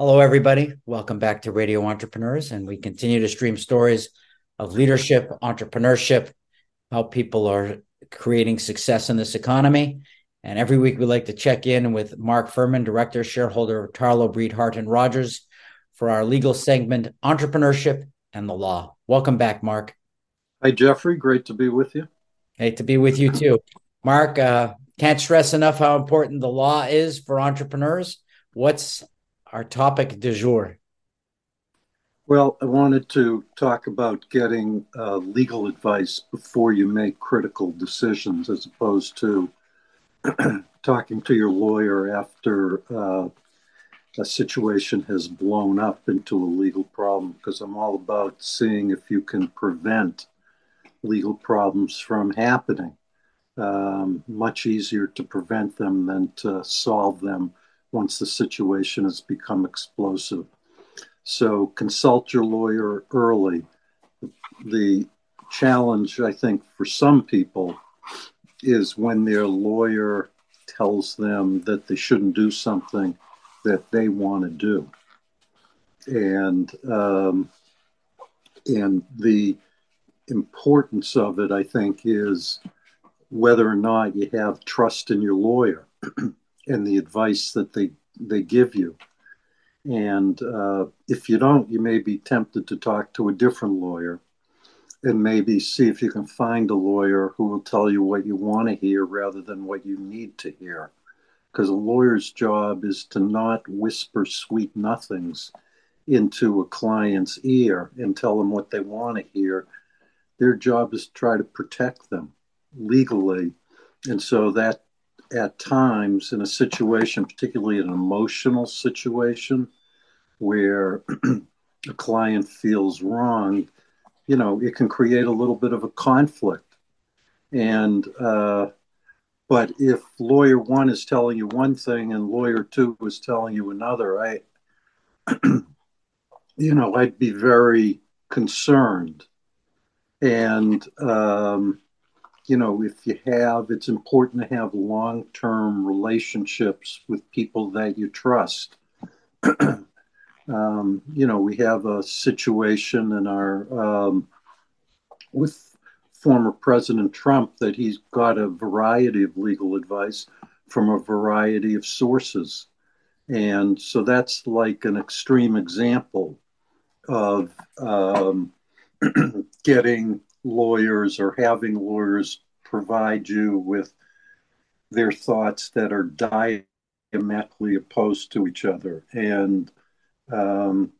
Hello, everybody. Welcome back to Radio Entrepreneurs. And we continue to stream stories of leadership, entrepreneurship, how people are creating success in this economy. And every week we like to check in with Mark Furman, director, shareholder of Tarlow, Breed, Hart, and Rodgers for our legal segment, Entrepreneurship and the Law. Welcome back, Mark. Hi, Jeffrey. Great to be with you. Hey, to be with you too. Mark, uh, can't stress enough how important the law is for entrepreneurs. What's our topic du jour? Well, I wanted to talk about getting uh, legal advice before you make critical decisions as opposed to talking to your lawyer after uh, a situation has blown up into a legal problem, because I'm all about seeing if you can prevent legal problems from happening. Um, much easier to prevent them than to solve them once the situation has become explosive. So consult your lawyer early. The challenge, I think, for some people is when their lawyer tells them that they shouldn't do something that they want to do. And um, and the importance of it, I think, is whether or not you have trust in your lawyer. and the advice that they they give you. And uh, if you don't, you may be tempted to talk to a different lawyer and maybe see if you can find a lawyer who will tell you what you want to hear rather than what you need to hear. Because a lawyer's job is to not whisper sweet nothings into a client's ear and tell them what they want to hear. Their job is to try to protect them legally. And so that at times in a situation, particularly an emotional situation where a client feels wrong, you know, it can create a little bit of a conflict. And, uh, but if lawyer one is telling you one thing and lawyer two is telling you another, I, you know, I'd be very concerned. And, um, you know, if you have, it's important to have long term relationships with people that you trust. um, you know, we have a situation in our, um, with former President Trump that he's got a variety of legal advice from a variety of sources. And so that's like an extreme example of um, getting lawyers or having lawyers provide you with their thoughts that are diametrically opposed to each other. And um,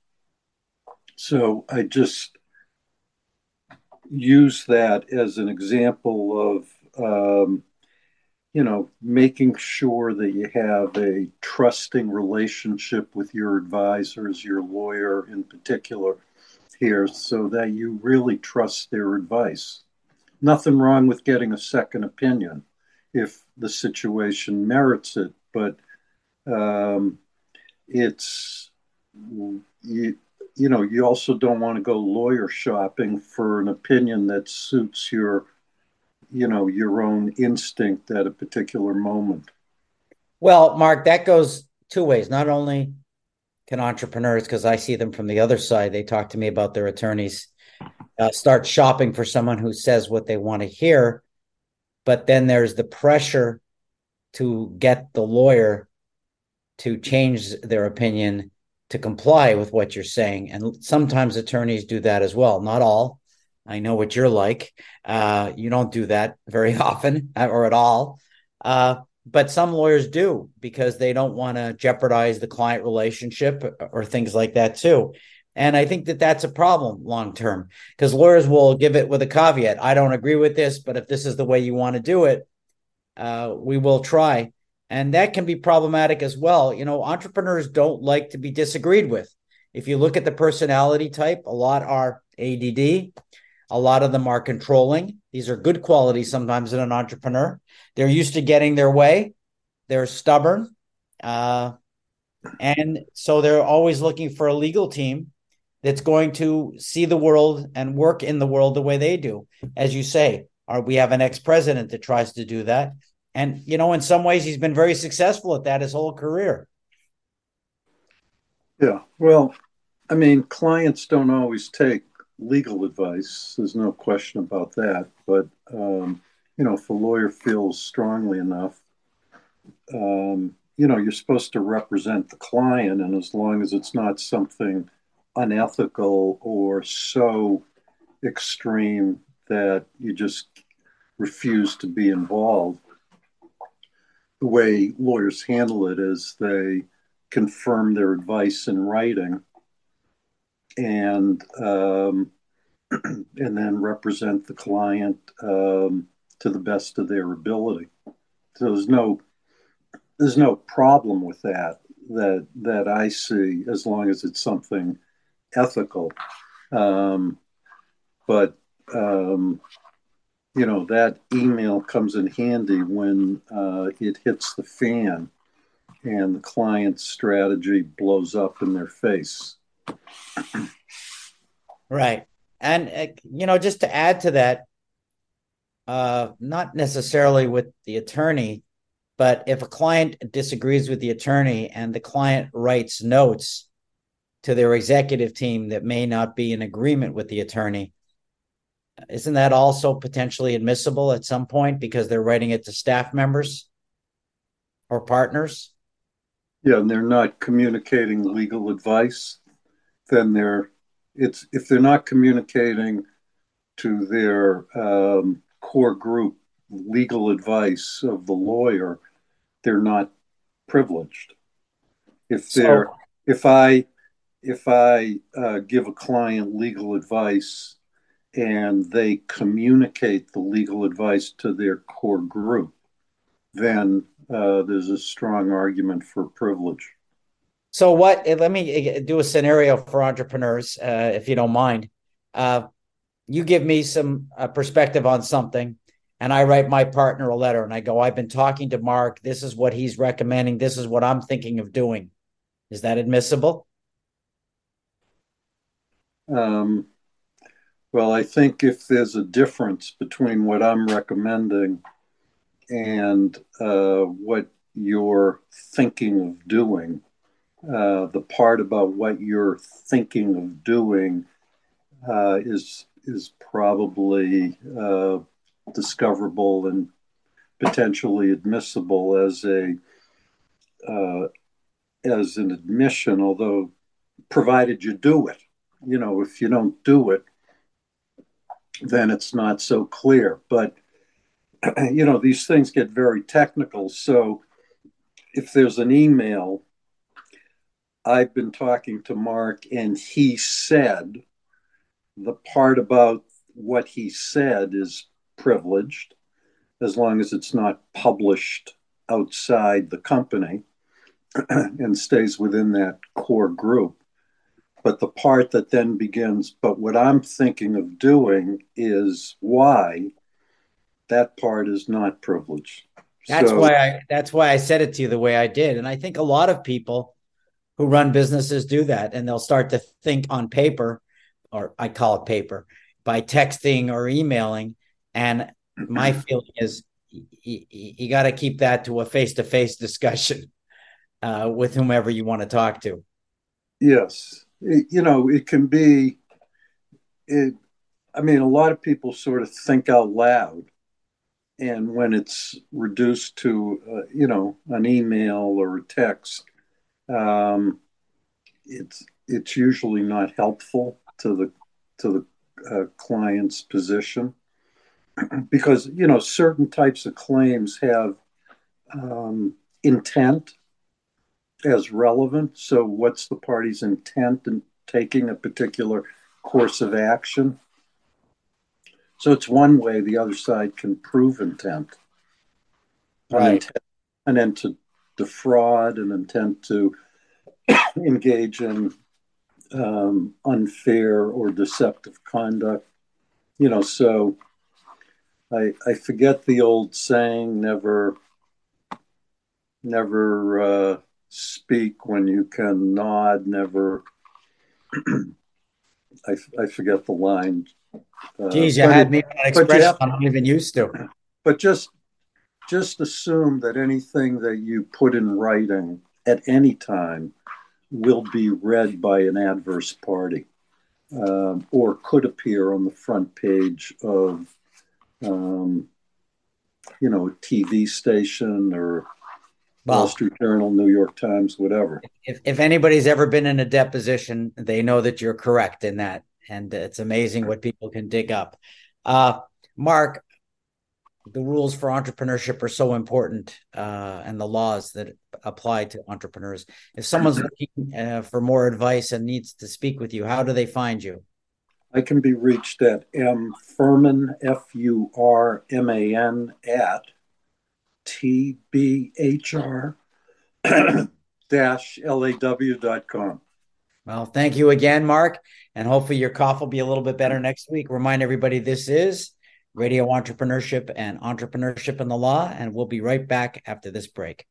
so I just use that as an example of, um, you know, making sure that you have a trusting relationship with your advisors, your lawyer in particular, here so that you really trust their advice. Nothing wrong with getting a second opinion if the situation merits it, but um, it's you, you know you also don't want to go lawyer shopping for an opinion that suits your you know your own instinct at a particular moment well mark that goes two ways not only can entrepreneurs, because I see them from the other side, they talk to me about their attorneys, uh, start shopping for someone who says what they want to hear. But then there's the pressure to get the lawyer to change their opinion to comply with what you're saying. And sometimes attorneys do that as well. Not all. I know what you're like. Uh, you don't do that very often or at all. Uh, but some lawyers do because they don't want to jeopardize the client relationship or things like that too. And i think that that's a problem long term because lawyers will give it with a caveat. I don't agree with this but if this is the way you want to do it uh, we will try. And that can be problematic as well. You know entrepreneurs don't like to be disagreed with. If you look at the personality type a lot are add a lot of them are controlling these are good qualities sometimes in an entrepreneur they're used to getting their way. They're stubborn. Uh, and so they're always looking for a legal team that's going to see the world and work in the world the way they do. As you say, we have an ex president that tries to do that. And, you know, in some ways, he's been very successful at that his whole career. Yeah. Well, I mean, clients don't always take legal advice. There's no question about that. But, um, you know, if a lawyer feels strongly enough, um, you know, you're supposed to represent the client. And as long as it's not something unethical or so extreme that you just refuse to be involved, the way lawyers handle it is they confirm their advice in writing and um, and then represent the client um, to the best of their ability. So there's no there's no problem with that that that I see as long as it's something ethical. Um, but um, you know that email comes in handy when uh, it hits the fan and the client's strategy blows up in their face. Right. And, uh, you know, just to add to that, uh, not necessarily with the attorney, but if a client disagrees with the attorney and the client writes notes to their executive team that may not be in agreement with the attorney, isn't that also potentially admissible at some point because they're writing it to staff members or partners? Yeah, and they're not communicating legal advice, then they're it's if they're not communicating to their um, core group legal advice of the lawyer, they're not privileged. If they're so, if I if I uh, give a client legal advice and they communicate the legal advice to their core group, then uh, there's a strong argument for privilege. So, what? Eh, let me eh, do a scenario for entrepreneurs, uh, if you don't mind. Uh, you give me some uh, perspective on something, and I write my partner a letter, and I go, "I've been talking to Mark. This is what he's recommending. This is what I'm thinking of doing." Is that admissible? Um, well, I think if there's a difference between what I'm recommending and uh, what you're thinking of doing, uh, the part about what you're thinking of doing uh, is is probably uh, discoverable and potentially admissible as a uh, as an admission, although provided you do it. You know, if you don't do it, then it's not so clear. But you know, these things get very technical. So if there's an email, I've been talking to Mark, and he said the part about what he said is privileged as long as it's not published outside the company and stays within that core group. But the part that then begins, but what I'm thinking of doing is why that part is not privileged. That's so, why I that's why I said it to you the way I did. And I think a lot of people who run businesses do that and they'll start to think on paper, or I call it paper, by texting or emailing. And my feeling is you, you got to keep that to a face to face discussion uh, with whomever you want to talk to. Yes you know, it can be, it, I mean, a lot of people sort of think out loud. And when it's reduced to, uh, you know, an email or a text, um, it's it's usually not helpful to the to the uh, client's position because you know certain types of claims have um, intent as relevant. So, what's the party's intent in taking a particular course of action? So, it's one way the other side can prove intent. Right. An intent, an intent defraud, an intent to engage in um, unfair or deceptive conduct. You know, so I, I forget the old saying, never, never uh, speak when you can nod, never. I, I forget the line. Uh, Geez, you had me on expression just, I'm not even used to. But just just assume that anything that you put in writing at any time will be read by an adverse party um, or could appear on the front page of, um, you know, a TV station or well, Wall Street Journal, New York Times, whatever. If, if anybody's ever been in a deposition, they know that you're correct in that. And it's amazing what people can dig up. Uh, Mark, the rules for entrepreneurship are so important uh, and the laws that apply to entrepreneurs. If someone's looking uh, for more advice and needs to speak with you, how do they find you? I can be reached at m furman f u r m a n at t b h r dash law dot com. Well, thank you again, Mark, and hopefully your cough will be a little bit better next week. Remind everybody this is radio entrepreneurship and entrepreneurship in the law. And we'll be right back after this break.